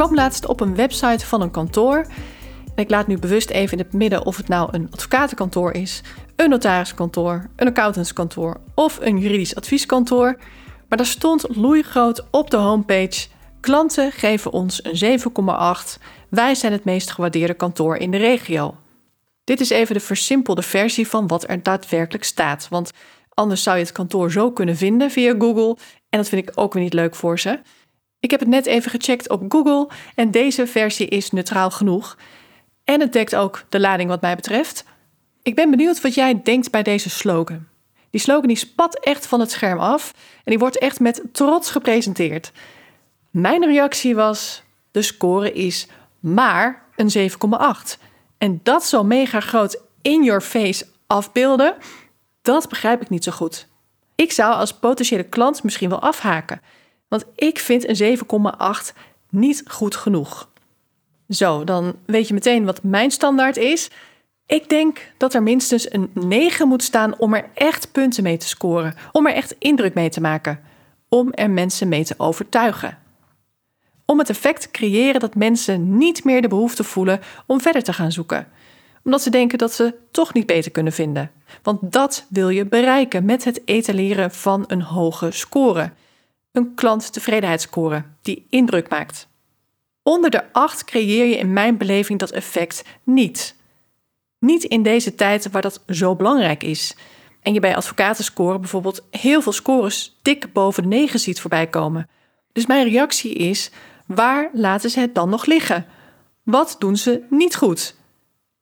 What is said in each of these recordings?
Kwam laatst op een website van een kantoor. En ik laat nu bewust even in het midden of het nou een advocatenkantoor is, een notariskantoor, een accountantskantoor of een juridisch advieskantoor. Maar daar stond loeigroot op de homepage: klanten geven ons een 7,8. Wij zijn het meest gewaardeerde kantoor in de regio. Dit is even de versimpelde versie van wat er daadwerkelijk staat. Want anders zou je het kantoor zo kunnen vinden via Google. En dat vind ik ook weer niet leuk voor ze. Ik heb het net even gecheckt op Google en deze versie is neutraal genoeg. En het dekt ook de lading wat mij betreft. Ik ben benieuwd wat jij denkt bij deze slogan. Die slogan die spat echt van het scherm af en die wordt echt met trots gepresenteerd. Mijn reactie was: de score is maar een 7,8. En dat zo mega groot in your face afbeelden, dat begrijp ik niet zo goed. Ik zou als potentiële klant misschien wel afhaken, want ik vind een 7,8 niet goed genoeg. Zo, dan weet je meteen wat mijn standaard is. Ik denk dat er minstens een 9 moet staan om er echt punten mee te scoren, om er echt indruk mee te maken, om er mensen mee te overtuigen. Om het effect te creëren dat mensen niet meer de behoefte voelen om verder te gaan zoeken, omdat ze denken dat ze toch niet beter kunnen vinden. Want dat wil je bereiken met het etaleren van een hoge score. Een klanttevredenheidsscore die indruk maakt. Onder de 8 creëer je in mijn beleving dat effect niet. Niet in deze tijd waar dat zo belangrijk is. En je bij advocatenscoren bijvoorbeeld heel veel scores dik boven de 9 ziet voorbij komen. Dus mijn reactie is: waar laten ze het dan nog liggen? Wat doen ze niet goed?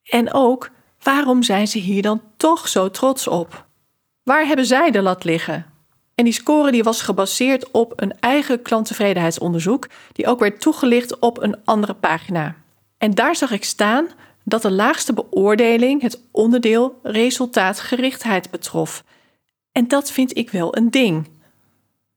En ook, waarom zijn ze hier dan toch zo trots op? Waar hebben zij de lat liggen? En die score die was gebaseerd op een eigen klanttevredenheidsonderzoek, die ook werd toegelicht op een andere pagina. En daar zag ik staan dat de laagste beoordeling het onderdeel resultaatgerichtheid betrof. En dat vind ik wel een ding.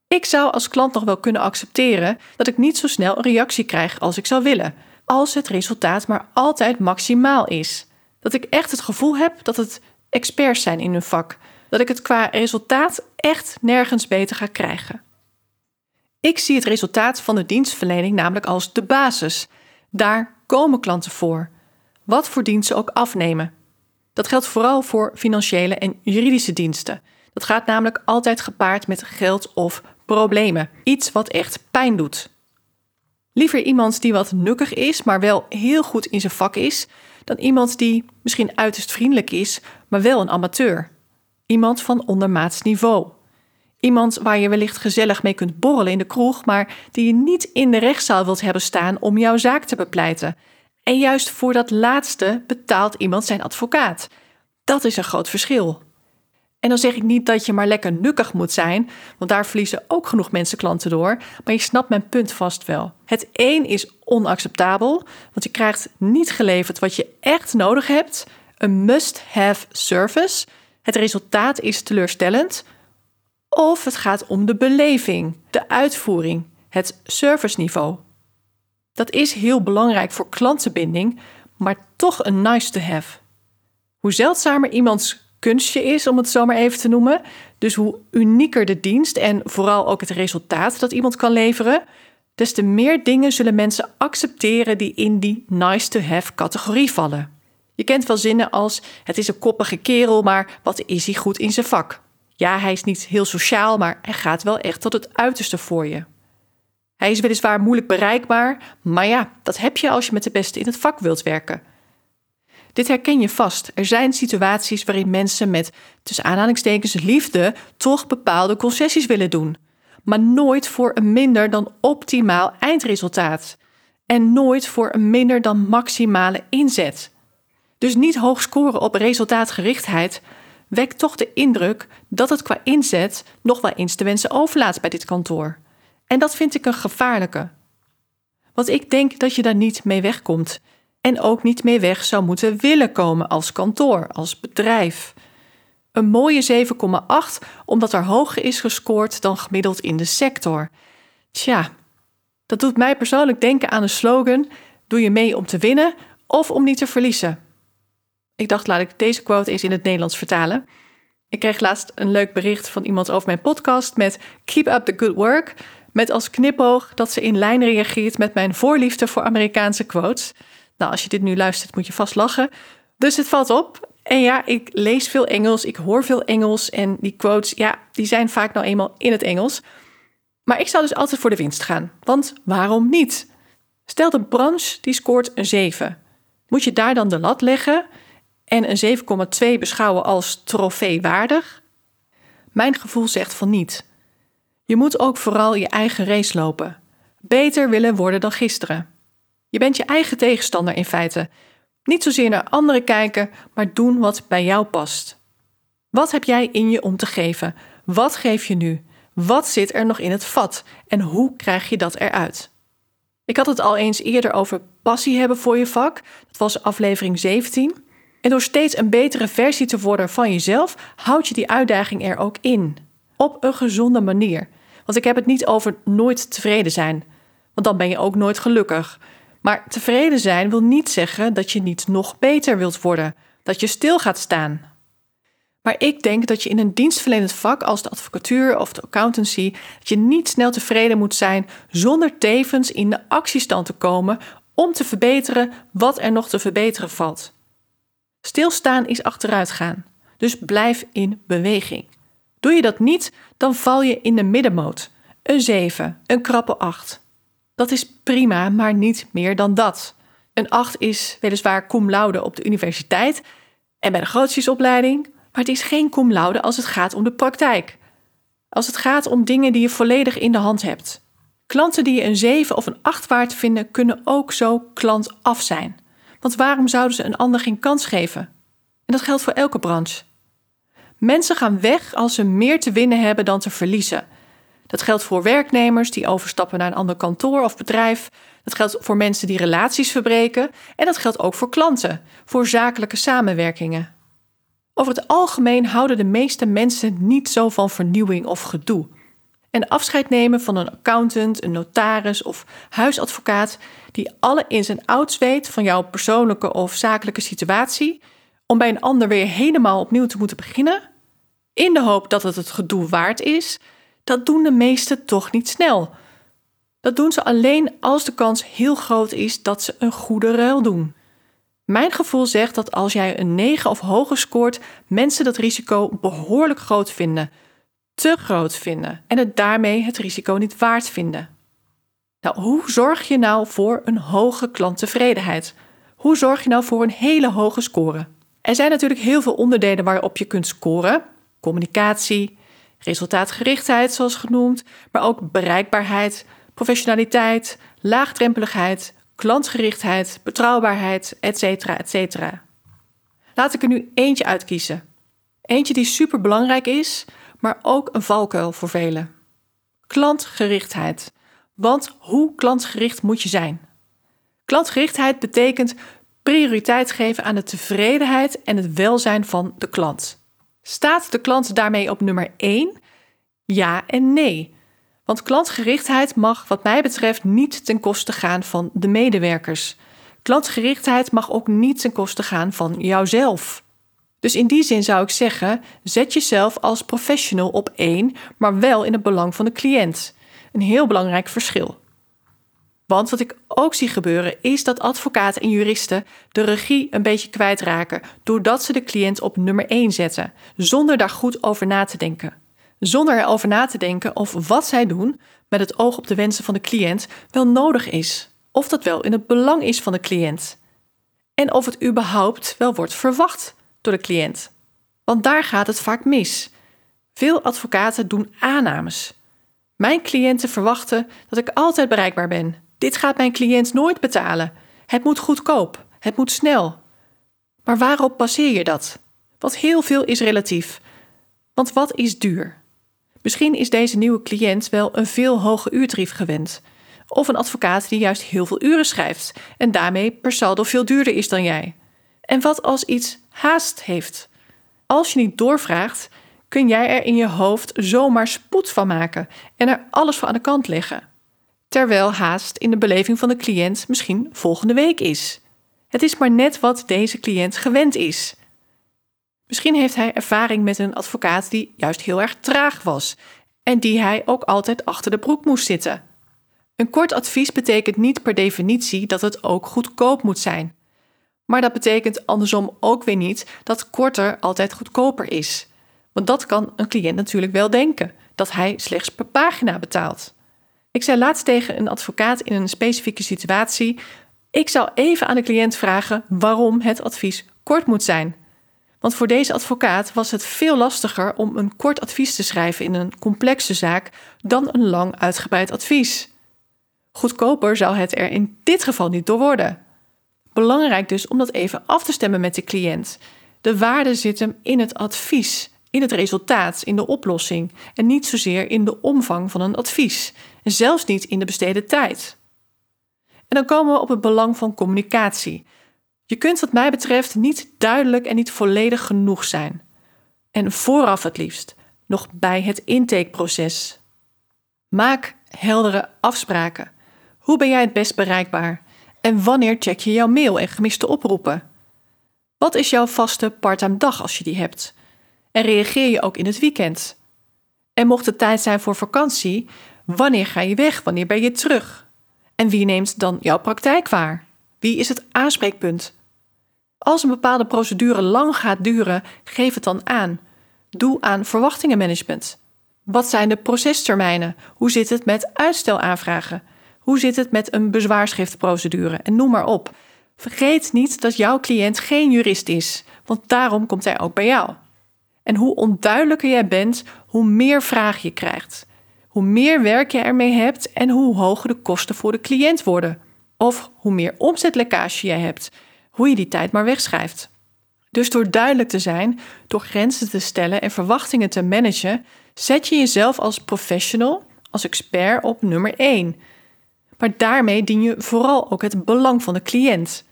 Ik zou als klant nog wel kunnen accepteren dat ik niet zo snel een reactie krijg als ik zou willen, als het resultaat maar altijd maximaal is. Dat ik echt het gevoel heb dat het experts zijn in hun vak, dat ik het qua resultaat echt nergens beter ga krijgen. Ik zie het resultaat van de dienstverlening namelijk als de basis. Daar komen klanten voor wat voor diensten ook afnemen. Dat geldt vooral voor financiële en juridische diensten. Dat gaat namelijk altijd gepaard met geld of problemen. Iets wat echt pijn doet. Liever iemand die wat nukkig is, maar wel heel goed in zijn vak is, dan iemand die misschien uiterst vriendelijk is, maar wel een amateur. Iemand van ondermaats niveau. Iemand waar je wellicht gezellig mee kunt borrelen in de kroeg, maar die je niet in de rechtszaal wilt hebben staan om jouw zaak te bepleiten. En juist voor dat laatste betaalt iemand zijn advocaat. Dat is een groot verschil. En dan zeg ik niet dat je maar lekker nukkig moet zijn, want daar verliezen ook genoeg mensen klanten door. Maar je snapt mijn punt vast wel. Het een is onacceptabel, want je krijgt niet geleverd wat je echt nodig hebt. Een must-have service. Het resultaat is teleurstellend. Of het gaat om de beleving, de uitvoering, het serviceniveau. Dat is heel belangrijk voor klantenbinding, maar toch een nice to have. Hoe zeldzamer iemands kunstje is, om het zo maar even te noemen, dus hoe unieker de dienst en vooral ook het resultaat dat iemand kan leveren, des te meer dingen zullen mensen accepteren die in die nice to have categorie vallen. Je kent wel zinnen als: Het is een koppige kerel, maar wat is hij goed in zijn vak? Ja, hij is niet heel sociaal, maar hij gaat wel echt tot het uiterste voor je. Hij is weliswaar moeilijk bereikbaar, maar ja, dat heb je als je met de beste in het vak wilt werken. Dit herken je vast. Er zijn situaties waarin mensen met tussen aanhalingstekens liefde toch bepaalde concessies willen doen, maar nooit voor een minder dan optimaal eindresultaat en nooit voor een minder dan maximale inzet. Dus niet hoog scoren op resultaatgerichtheid wekt toch de indruk dat het qua inzet nog wel eens te wensen overlaat bij dit kantoor. En dat vind ik een gevaarlijke. Want ik denk dat je daar niet mee wegkomt. En ook niet mee weg zou moeten willen komen als kantoor, als bedrijf. Een mooie 7,8 omdat er hoger is gescoord dan gemiddeld in de sector. Tja, dat doet mij persoonlijk denken aan de slogan: Doe je mee om te winnen of om niet te verliezen? Ik dacht, laat ik deze quote eens in het Nederlands vertalen. Ik kreeg laatst een leuk bericht van iemand over mijn podcast met Keep up the good work. Met als knipoog dat ze in lijn reageert met mijn voorliefde voor Amerikaanse quotes. Nou, als je dit nu luistert, moet je vast lachen. Dus het valt op. En ja, ik lees veel Engels, ik hoor veel Engels. En die quotes, ja, die zijn vaak nou eenmaal in het Engels. Maar ik zou dus altijd voor de winst gaan. Want waarom niet? Stel de branche die scoort een 7. Moet je daar dan de lat leggen en een 7,2 beschouwen als trofeewaardig? Mijn gevoel zegt van niet. Je moet ook vooral je eigen race lopen. Beter willen worden dan gisteren. Je bent je eigen tegenstander in feite. Niet zozeer naar anderen kijken, maar doen wat bij jou past. Wat heb jij in je om te geven? Wat geef je nu? Wat zit er nog in het vat en hoe krijg je dat eruit? Ik had het al eens eerder over passie hebben voor je vak. Dat was aflevering 17. En door steeds een betere versie te worden van jezelf, houd je die uitdaging er ook in. Op een gezonde manier. Want ik heb het niet over nooit tevreden zijn. Want dan ben je ook nooit gelukkig. Maar tevreden zijn wil niet zeggen dat je niet nog beter wilt worden, dat je stil gaat staan. Maar ik denk dat je in een dienstverlenend vak als de advocatuur of de accountancy, dat je niet snel tevreden moet zijn zonder tevens in de actiestand te komen om te verbeteren wat er nog te verbeteren valt. Stilstaan is achteruit gaan, dus blijf in beweging. Doe je dat niet, dan val je in de middenmoot. Een 7, een krappe 8. Dat is prima, maar niet meer dan dat. Een 8 is weliswaar cum laude op de universiteit en bij de grootstiesopleiding, maar het is geen cum laude als het gaat om de praktijk. Als het gaat om dingen die je volledig in de hand hebt. Klanten die je een 7 of een 8 waard vinden, kunnen ook zo klant af zijn. Want waarom zouden ze een ander geen kans geven? En dat geldt voor elke branche. Mensen gaan weg als ze meer te winnen hebben dan te verliezen. Dat geldt voor werknemers die overstappen naar een ander kantoor of bedrijf. Dat geldt voor mensen die relaties verbreken. En dat geldt ook voor klanten, voor zakelijke samenwerkingen. Over het algemeen houden de meeste mensen niet zo van vernieuwing of gedoe. En afscheid nemen van een accountant, een notaris of huisadvocaat die alle ins en outs weet van jouw persoonlijke of zakelijke situatie, om bij een ander weer helemaal opnieuw te moeten beginnen, in de hoop dat het het gedoe waard is, dat doen de meesten toch niet snel. Dat doen ze alleen als de kans heel groot is dat ze een goede ruil doen. Mijn gevoel zegt dat als jij een 9 of hoger scoort, mensen dat risico behoorlijk groot vinden, te groot vinden en het daarmee het risico niet waard vinden. Nou, hoe zorg je nou voor een hoge klanttevredenheid? Hoe zorg je nou voor een hele hoge score? Er zijn natuurlijk heel veel onderdelen waarop je kunt scoren: communicatie, resultaatgerichtheid, zoals genoemd, maar ook bereikbaarheid, professionaliteit, laagdrempeligheid, klantgerichtheid, betrouwbaarheid, etc. etc. Laat ik er nu eentje uitkiezen. Eentje die super belangrijk is, maar ook een valkuil voor velen. Klantgerichtheid. Want hoe klantgericht moet je zijn? Klantgerichtheid betekent prioriteit geven aan de tevredenheid en het welzijn van de klant. Staat de klant daarmee op nummer 1? Ja en nee. Want klantgerichtheid mag, wat mij betreft, niet ten koste gaan van de medewerkers. Klantgerichtheid mag ook niet ten koste gaan van jouzelf. Dus in die zin zou ik zeggen: zet jezelf als professional op één, maar wel in het belang van de cliënt. Een heel belangrijk verschil. Want wat ik ook zie gebeuren is dat advocaten en juristen de regie een beetje kwijtraken doordat ze de cliënt op nummer 1 zetten, zonder daar goed over na te denken. Zonder erover na te denken of wat zij doen met het oog op de wensen van de cliënt wel nodig is, of dat wel in het belang is van de cliënt. En of het überhaupt wel wordt verwacht door de cliënt. Want daar gaat het vaak mis. Veel advocaten doen aannames. Mijn cliënten verwachten dat ik altijd bereikbaar ben. Dit gaat mijn cliënt nooit betalen. Het moet goedkoop. Het moet snel. Maar waarop baseer je dat? Want heel veel is relatief. Want wat is duur? Misschien is deze nieuwe cliënt wel een veel hoger uurtarief gewend. Of een advocaat die juist heel veel uren schrijft en daarmee per saldo veel duurder is dan jij? En wat als iets haast heeft? Als je niet doorvraagt, kun jij er in je hoofd zomaar spoed van maken en er alles voor aan de kant leggen. Terwijl haast in de beleving van de cliënt misschien volgende week is. Het is maar net wat deze cliënt gewend is. Misschien heeft hij ervaring met een advocaat die juist heel erg traag was en die hij ook altijd achter de broek moest zitten. Een kort advies betekent niet per definitie dat het ook goedkoop moet zijn. Maar dat betekent andersom ook weer niet dat korter altijd goedkoper is. Want dat kan een cliënt natuurlijk wel denken, dat hij slechts per pagina betaalt. Ik zei laatst tegen een advocaat in een specifieke situatie: Ik zou even aan de cliënt vragen waarom het advies kort moet zijn. Want voor deze advocaat was het veel lastiger om een kort advies te schrijven in een complexe zaak dan een lang uitgebreid advies. Goedkoper zou het er in dit geval niet door worden. Belangrijk dus om dat even af te stemmen met de cliënt. De waarde zit hem in het advies, in het resultaat, in de oplossing en niet zozeer in de omvang van een advies en zelfs niet in de besteden tijd. En dan komen we op het belang van communicatie. Je kunt wat mij betreft niet duidelijk en niet volledig genoeg zijn. En vooraf het liefst, nog bij het intakeproces. Maak heldere afspraken. Hoe ben jij het best bereikbaar? En wanneer check je jouw mail en gemiste oproepen? Wat is jouw vaste parttime dag als je die hebt? En reageer je ook in het weekend? En mocht het tijd zijn voor vakantie, wanneer ga je weg? Wanneer ben je terug? En wie neemt dan jouw praktijk waar? Wie is het aanspreekpunt? Als een bepaalde procedure lang gaat duren, geef het dan aan. Doe aan verwachtingenmanagement. Wat zijn de procestermijnen? Hoe zit het met uitstelaanvragen? Hoe zit het met een bezwaarschriftprocedure? En noem maar op. Vergeet niet dat jouw cliënt geen jurist is, want daarom komt hij ook bij jou. En hoe onduidelijker jij bent, hoe meer vragen je krijgt. Hoe meer werk je ermee hebt en hoe hoger de kosten voor de cliënt worden. Of hoe meer omzetlekkage jij hebt, hoe je die tijd maar wegschrijft. Dus door duidelijk te zijn, door grenzen te stellen en verwachtingen te managen, zet je jezelf als professional, als expert op nummer 1. Maar daarmee dien je vooral ook het belang van de cliënt.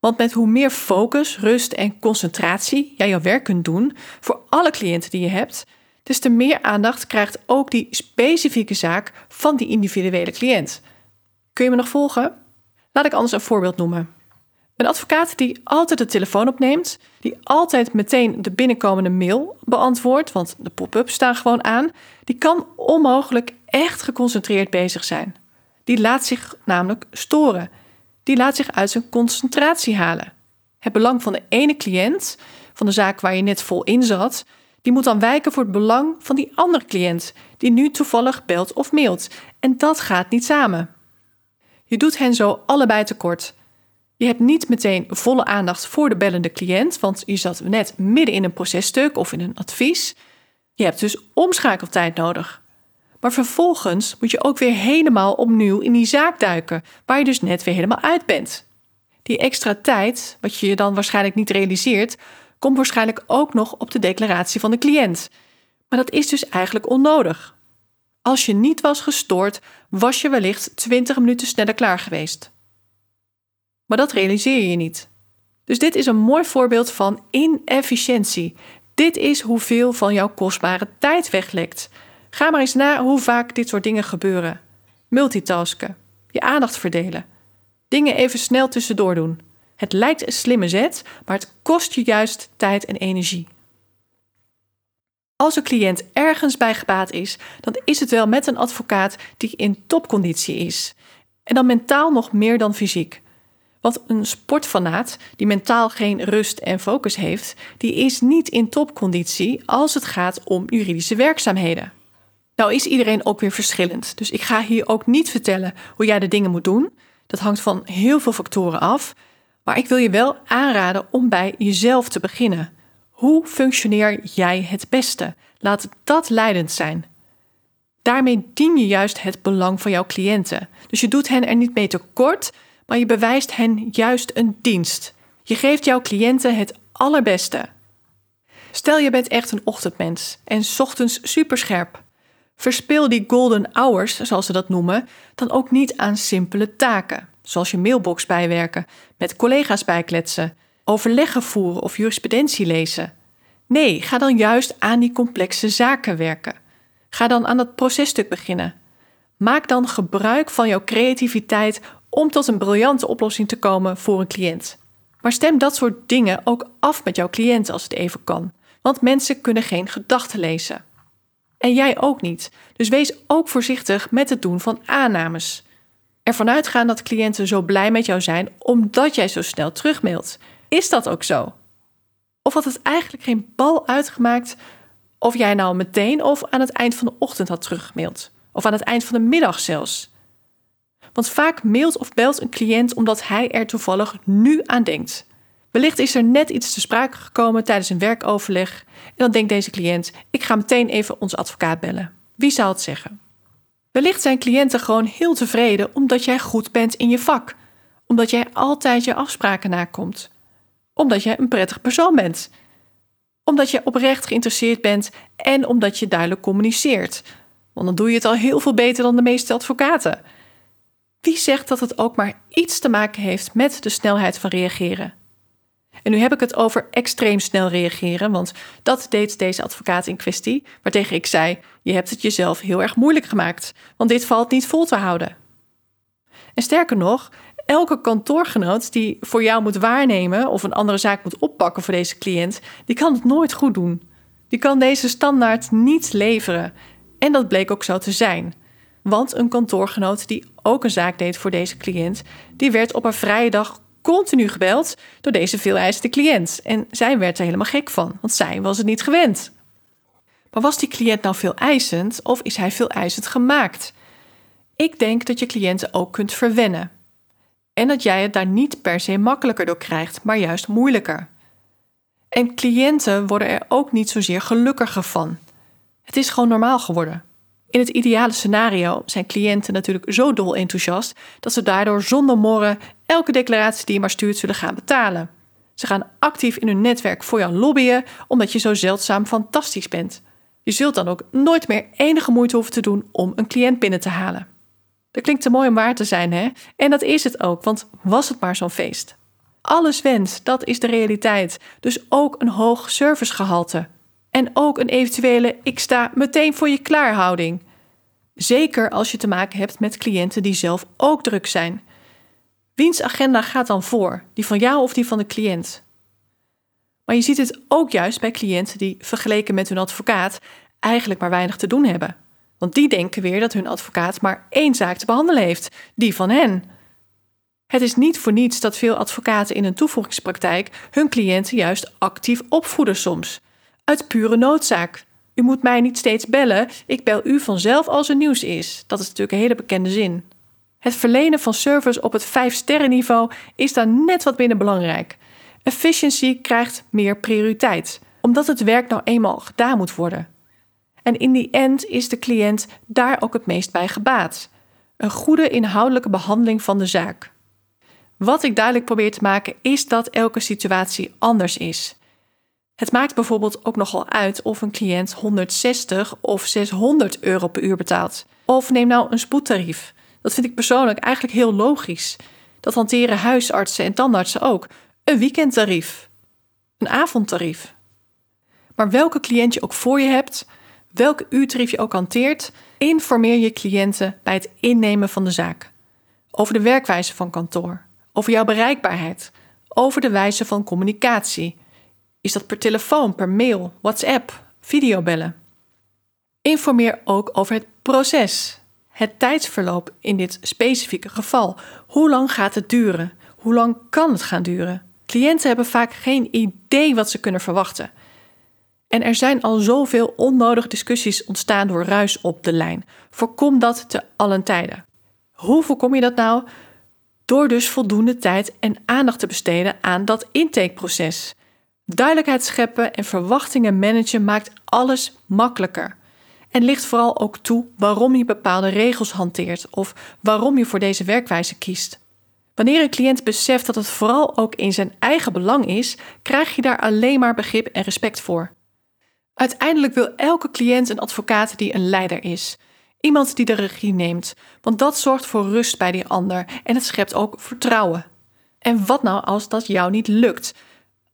Want met hoe meer focus, rust en concentratie jij jouw werk kunt doen voor alle cliënten die je hebt, des te meer aandacht krijgt ook die specifieke zaak van die individuele cliënt. Kun je me nog volgen? Laat ik anders een voorbeeld noemen. Een advocaat die altijd de telefoon opneemt, die altijd meteen de binnenkomende mail beantwoordt, want de pop-ups staan gewoon aan, die kan onmogelijk echt geconcentreerd bezig zijn. Die laat zich namelijk storen. Die laat zich uit zijn concentratie halen. Het belang van de ene cliënt, van de zaak waar je net vol in zat, die moet dan wijken voor het belang van die andere cliënt, die nu toevallig belt of mailt. En dat gaat niet samen. Je doet hen zo allebei tekort. Je hebt niet meteen volle aandacht voor de bellende cliënt, want je zat net midden in een processtuk of in een advies. Je hebt dus omschakeltijd nodig. Maar vervolgens moet je ook weer helemaal opnieuw in die zaak duiken, waar je dus net weer helemaal uit bent. Die extra tijd, wat je je dan waarschijnlijk niet realiseert, komt waarschijnlijk ook nog op de declaratie van de cliënt. Maar dat is dus eigenlijk onnodig. Als je niet was gestoord, was je wellicht 20 minuten sneller klaar geweest. Maar dat realiseer je niet. Dus dit is een mooi voorbeeld van inefficiëntie. Dit is hoeveel van jouw kostbare tijd weglekt. Ga maar eens na hoe vaak dit soort dingen gebeuren. Multitasken, je aandacht verdelen, dingen even snel tussendoor doen. Het lijkt een slimme zet, maar het kost je juist tijd en energie. Als een cliënt ergens bij gebaat is, dan is het wel met een advocaat die in topconditie is. En dan mentaal nog meer dan fysiek. Want een sportfanaat die mentaal geen rust en focus heeft, die is niet in topconditie als het gaat om juridische werkzaamheden. Nou is iedereen ook weer verschillend, dus ik ga hier ook niet vertellen hoe jij de dingen moet doen. Dat hangt van heel veel factoren af. Maar ik wil je wel aanraden om bij jezelf te beginnen. Hoe functioneer jij het beste? Laat dat leidend zijn. Daarmee dien je juist het belang van jouw cliënten. Dus je doet hen er niet mee tekort, maar je bewijst hen juist een dienst. Je geeft jouw cliënten het allerbeste. Stel je bent echt een ochtendmens en ochtends superscherp. Verspil die golden hours, zoals ze dat noemen, dan ook niet aan simpele taken, zoals je mailbox bijwerken, met collega's bijkletsen, overleggen voeren of jurisprudentie lezen. Nee, ga dan juist aan die complexe zaken werken. Ga dan aan dat processtuk beginnen. Maak dan gebruik van jouw creativiteit om tot een briljante oplossing te komen voor een cliënt. Maar stem dat soort dingen ook af met jouw cliënt als het even kan, want mensen kunnen geen gedachten lezen. En jij ook niet. Dus wees ook voorzichtig met het doen van aannames. Ervan uitgaan dat cliënten zo blij met jou zijn omdat jij zo snel terugmailt. Is dat ook zo? Of had het eigenlijk geen bal uitgemaakt of jij nou meteen of aan het eind van de ochtend had teruggemaild? Of aan het eind van de middag zelfs? Want vaak mailt of belt een cliënt omdat hij er toevallig nu aan denkt. Wellicht is er net iets te sprake gekomen tijdens een werkoverleg en dan denkt deze cliënt: ik ga meteen even onze advocaat bellen. Wie zou het zeggen? Wellicht zijn cliënten gewoon heel tevreden omdat jij goed bent in je vak, omdat jij altijd je afspraken nakomt, omdat jij een prettig persoon bent, omdat je oprecht geïnteresseerd bent en omdat je duidelijk communiceert. Want dan doe je het al heel veel beter dan de meeste advocaten. Wie zegt dat het ook maar iets te maken heeft met de snelheid van reageren? En nu heb ik het over extreem snel reageren, want dat deed deze advocaat in kwestie, waartegen ik zei: Je hebt het jezelf heel erg moeilijk gemaakt, want dit valt niet vol te houden. En sterker nog, elke kantoorgenoot die voor jou moet waarnemen of een andere zaak moet oppakken voor deze cliënt, die kan het nooit goed doen. Die kan deze standaard niet leveren. En dat bleek ook zo te zijn. Want een kantoorgenoot die ook een zaak deed voor deze cliënt, die werd op een vrije dag continu gebeld door deze veeleisende cliënt. En zij werd er helemaal gek van, want zij was het niet gewend. Maar was die cliënt nou veel eisend of is hij veel eisend gemaakt? Ik denk dat je cliënten ook kunt verwennen. En dat jij het daar niet per se makkelijker door krijgt, maar juist moeilijker. En cliënten worden er ook niet zozeer gelukkiger van. Het is gewoon normaal geworden. In het ideale scenario zijn cliënten natuurlijk zo dol enthousiast dat ze daardoor zonder morren elke declaratie die je maar stuurt zullen gaan betalen. Ze gaan actief in hun netwerk voor jou lobbyen omdat je zo zeldzaam fantastisch bent. Je zult dan ook nooit meer enige moeite hoeven te doen om een cliënt binnen te halen. Dat klinkt te mooi om waar te zijn, hè? En dat is het ook, want was het maar zo'n feest. Alles wens, dat is de realiteit. Dus ook een hoog servicegehalte. En ook een eventuele ik sta meteen voor je klaarhouding. Zeker als je te maken hebt met cliënten die zelf ook druk zijn. Wiens agenda gaat dan voor? Die van jou of die van de cliënt? Maar je ziet het ook juist bij cliënten die vergeleken met hun advocaat eigenlijk maar weinig te doen hebben. Want die denken weer dat hun advocaat maar één zaak te behandelen heeft, die van hen. Het is niet voor niets dat veel advocaten in een toevoegingspraktijk hun cliënten juist actief opvoeden soms. Uit pure noodzaak. U moet mij niet steeds bellen, ik bel u vanzelf als er nieuws is. Dat is natuurlijk een hele bekende zin. Het verlenen van service op het 5-sterren niveau is daar net wat minder belangrijk. Efficiency krijgt meer prioriteit, omdat het werk nou eenmaal gedaan moet worden. En in die end is de cliënt daar ook het meest bij gebaat. Een goede inhoudelijke behandeling van de zaak. Wat ik duidelijk probeer te maken is dat elke situatie anders is. Het maakt bijvoorbeeld ook nogal uit of een cliënt 160 of 600 euro per uur betaalt. Of neem nou een spoedtarief. Dat vind ik persoonlijk eigenlijk heel logisch. Dat hanteren huisartsen en tandartsen ook. Een weekendtarief. Een avondtarief. Maar welke cliënt je ook voor je hebt, welk uurtarief je ook hanteert, informeer je cliënten bij het innemen van de zaak. Over de werkwijze van kantoor, over jouw bereikbaarheid, over de wijze van communicatie. Is dat per telefoon, per mail, WhatsApp, videobellen? Informeer ook over het proces, het tijdsverloop in dit specifieke geval. Hoe lang gaat het duren? Hoe lang kan het gaan duren? Cliënten hebben vaak geen idee wat ze kunnen verwachten. En er zijn al zoveel onnodige discussies ontstaan door ruis op de lijn. Voorkom dat te allen tijden. Hoe voorkom je dat nou? Door dus voldoende tijd en aandacht te besteden aan dat intakeproces. Duidelijkheid scheppen en verwachtingen managen maakt alles makkelijker. En ligt vooral ook toe waarom je bepaalde regels hanteert of waarom je voor deze werkwijze kiest. Wanneer een cliënt beseft dat het vooral ook in zijn eigen belang is, krijg je daar alleen maar begrip en respect voor. Uiteindelijk wil elke cliënt een advocaat die een leider is. Iemand die de regie neemt, want dat zorgt voor rust bij die ander en het schept ook vertrouwen. En wat nou als dat jou niet lukt?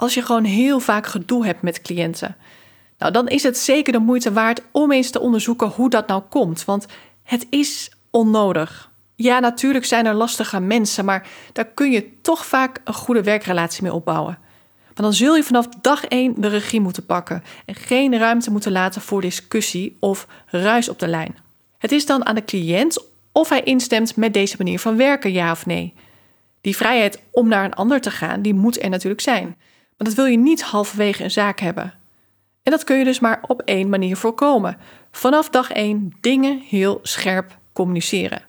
Als je gewoon heel vaak gedoe hebt met cliënten. Nou, dan is het zeker de moeite waard om eens te onderzoeken hoe dat nou komt, want het is onnodig. Ja, natuurlijk zijn er lastige mensen, maar daar kun je toch vaak een goede werkrelatie mee opbouwen. Maar dan zul je vanaf dag 1 de regie moeten pakken en geen ruimte moeten laten voor discussie of ruis op de lijn. Het is dan aan de cliënt of hij instemt met deze manier van werken, ja of nee. Die vrijheid om naar een ander te gaan, die moet er natuurlijk zijn. Maar dat wil je niet halverwege een zaak hebben. En dat kun je dus maar op één manier voorkomen. Vanaf dag 1 dingen heel scherp communiceren.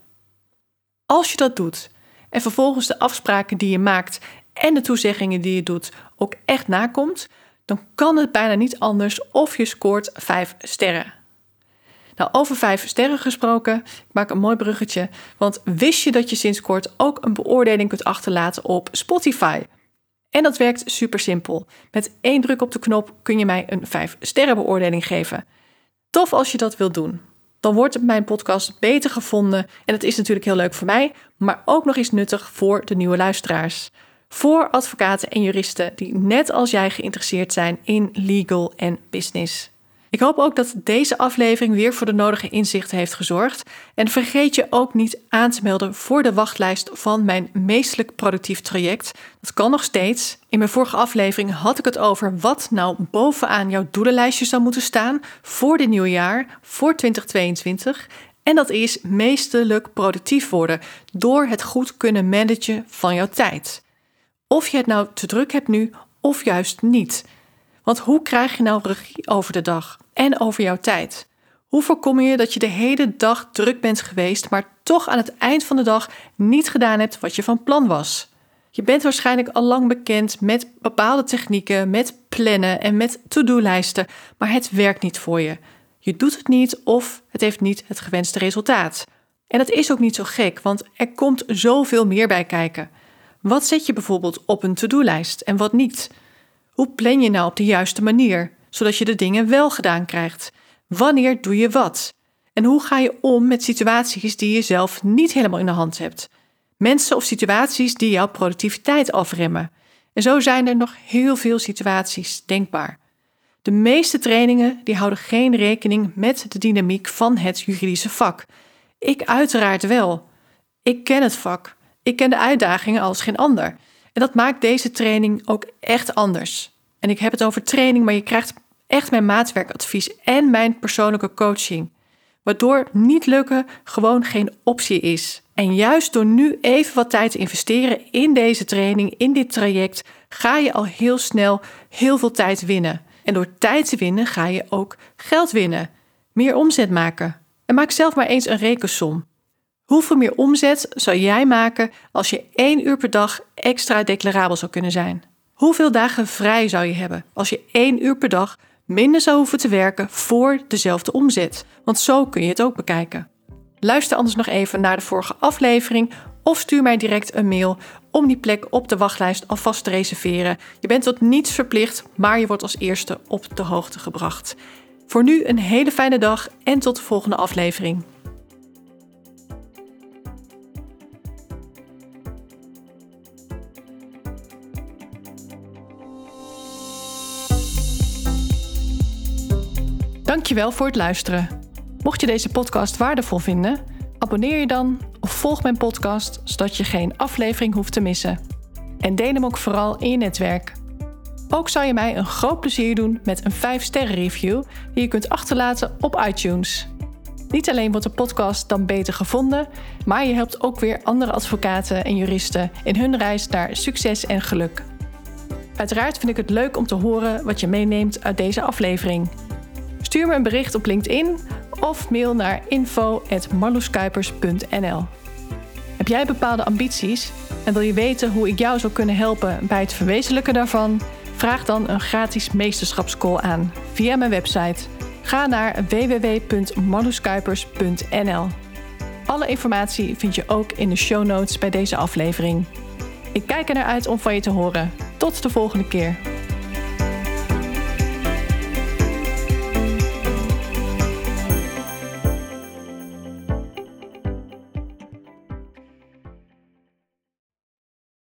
Als je dat doet en vervolgens de afspraken die je maakt en de toezeggingen die je doet ook echt nakomt, dan kan het bijna niet anders of je scoort 5 sterren. Nou, over 5 sterren gesproken, ik maak een mooi bruggetje. Want wist je dat je sinds kort ook een beoordeling kunt achterlaten op Spotify? En dat werkt super simpel. Met één druk op de knop kun je mij een 5 sterren beoordeling geven. Tof als je dat wilt doen. Dan wordt mijn podcast beter gevonden en dat is natuurlijk heel leuk voor mij, maar ook nog eens nuttig voor de nieuwe luisteraars voor advocaten en juristen die net als jij geïnteresseerd zijn in legal en business. Ik hoop ook dat deze aflevering weer voor de nodige inzichten heeft gezorgd. En vergeet je ook niet aan te melden voor de wachtlijst van mijn meestelijk productief traject. Dat kan nog steeds. In mijn vorige aflevering had ik het over wat nou bovenaan jouw doelenlijstje zou moeten staan voor dit nieuwe jaar, voor 2022. En dat is meestelijk productief worden door het goed kunnen managen van jouw tijd. Of je het nou te druk hebt nu of juist niet. Want hoe krijg je nou regie over de dag en over jouw tijd? Hoe voorkom je dat je de hele dag druk bent geweest, maar toch aan het eind van de dag niet gedaan hebt wat je van plan was? Je bent waarschijnlijk al lang bekend met bepaalde technieken, met plannen en met to-do-lijsten, maar het werkt niet voor je. Je doet het niet of het heeft niet het gewenste resultaat. En dat is ook niet zo gek, want er komt zoveel meer bij kijken. Wat zet je bijvoorbeeld op een to-do-lijst en wat niet? Hoe plan je nou op de juiste manier, zodat je de dingen wel gedaan krijgt? Wanneer doe je wat? En hoe ga je om met situaties die je zelf niet helemaal in de hand hebt? Mensen of situaties die jouw productiviteit afremmen. En zo zijn er nog heel veel situaties denkbaar. De meeste trainingen die houden geen rekening met de dynamiek van het juridische vak. Ik uiteraard wel. Ik ken het vak. Ik ken de uitdagingen als geen ander. En dat maakt deze training ook echt anders. En ik heb het over training, maar je krijgt echt mijn maatwerkadvies en mijn persoonlijke coaching. Waardoor niet lukken gewoon geen optie is. En juist door nu even wat tijd te investeren in deze training, in dit traject, ga je al heel snel heel veel tijd winnen. En door tijd te winnen ga je ook geld winnen, meer omzet maken. En maak zelf maar eens een rekensom. Hoeveel meer omzet zou jij maken als je één uur per dag extra declarabel zou kunnen zijn? Hoeveel dagen vrij zou je hebben als je één uur per dag minder zou hoeven te werken voor dezelfde omzet? Want zo kun je het ook bekijken. Luister anders nog even naar de vorige aflevering of stuur mij direct een mail om die plek op de wachtlijst alvast te reserveren. Je bent tot niets verplicht, maar je wordt als eerste op de hoogte gebracht. Voor nu een hele fijne dag en tot de volgende aflevering. Dankjewel voor het luisteren. Mocht je deze podcast waardevol vinden, abonneer je dan of volg mijn podcast zodat je geen aflevering hoeft te missen. En deel hem ook vooral in je netwerk. Ook zou je mij een groot plezier doen met een 5-sterren review die je kunt achterlaten op iTunes. Niet alleen wordt de podcast dan beter gevonden, maar je helpt ook weer andere advocaten en juristen in hun reis naar succes en geluk. Uiteraard vind ik het leuk om te horen wat je meeneemt uit deze aflevering. Stuur me een bericht op LinkedIn of mail naar info.marloeskuipers.nl. Heb jij bepaalde ambities en wil je weten hoe ik jou zou kunnen helpen bij het verwezenlijken daarvan? Vraag dan een gratis meesterschapscall aan via mijn website. Ga naar www.marloeskuipers.nl. Alle informatie vind je ook in de show notes bij deze aflevering. Ik kijk er naar uit om van je te horen. Tot de volgende keer.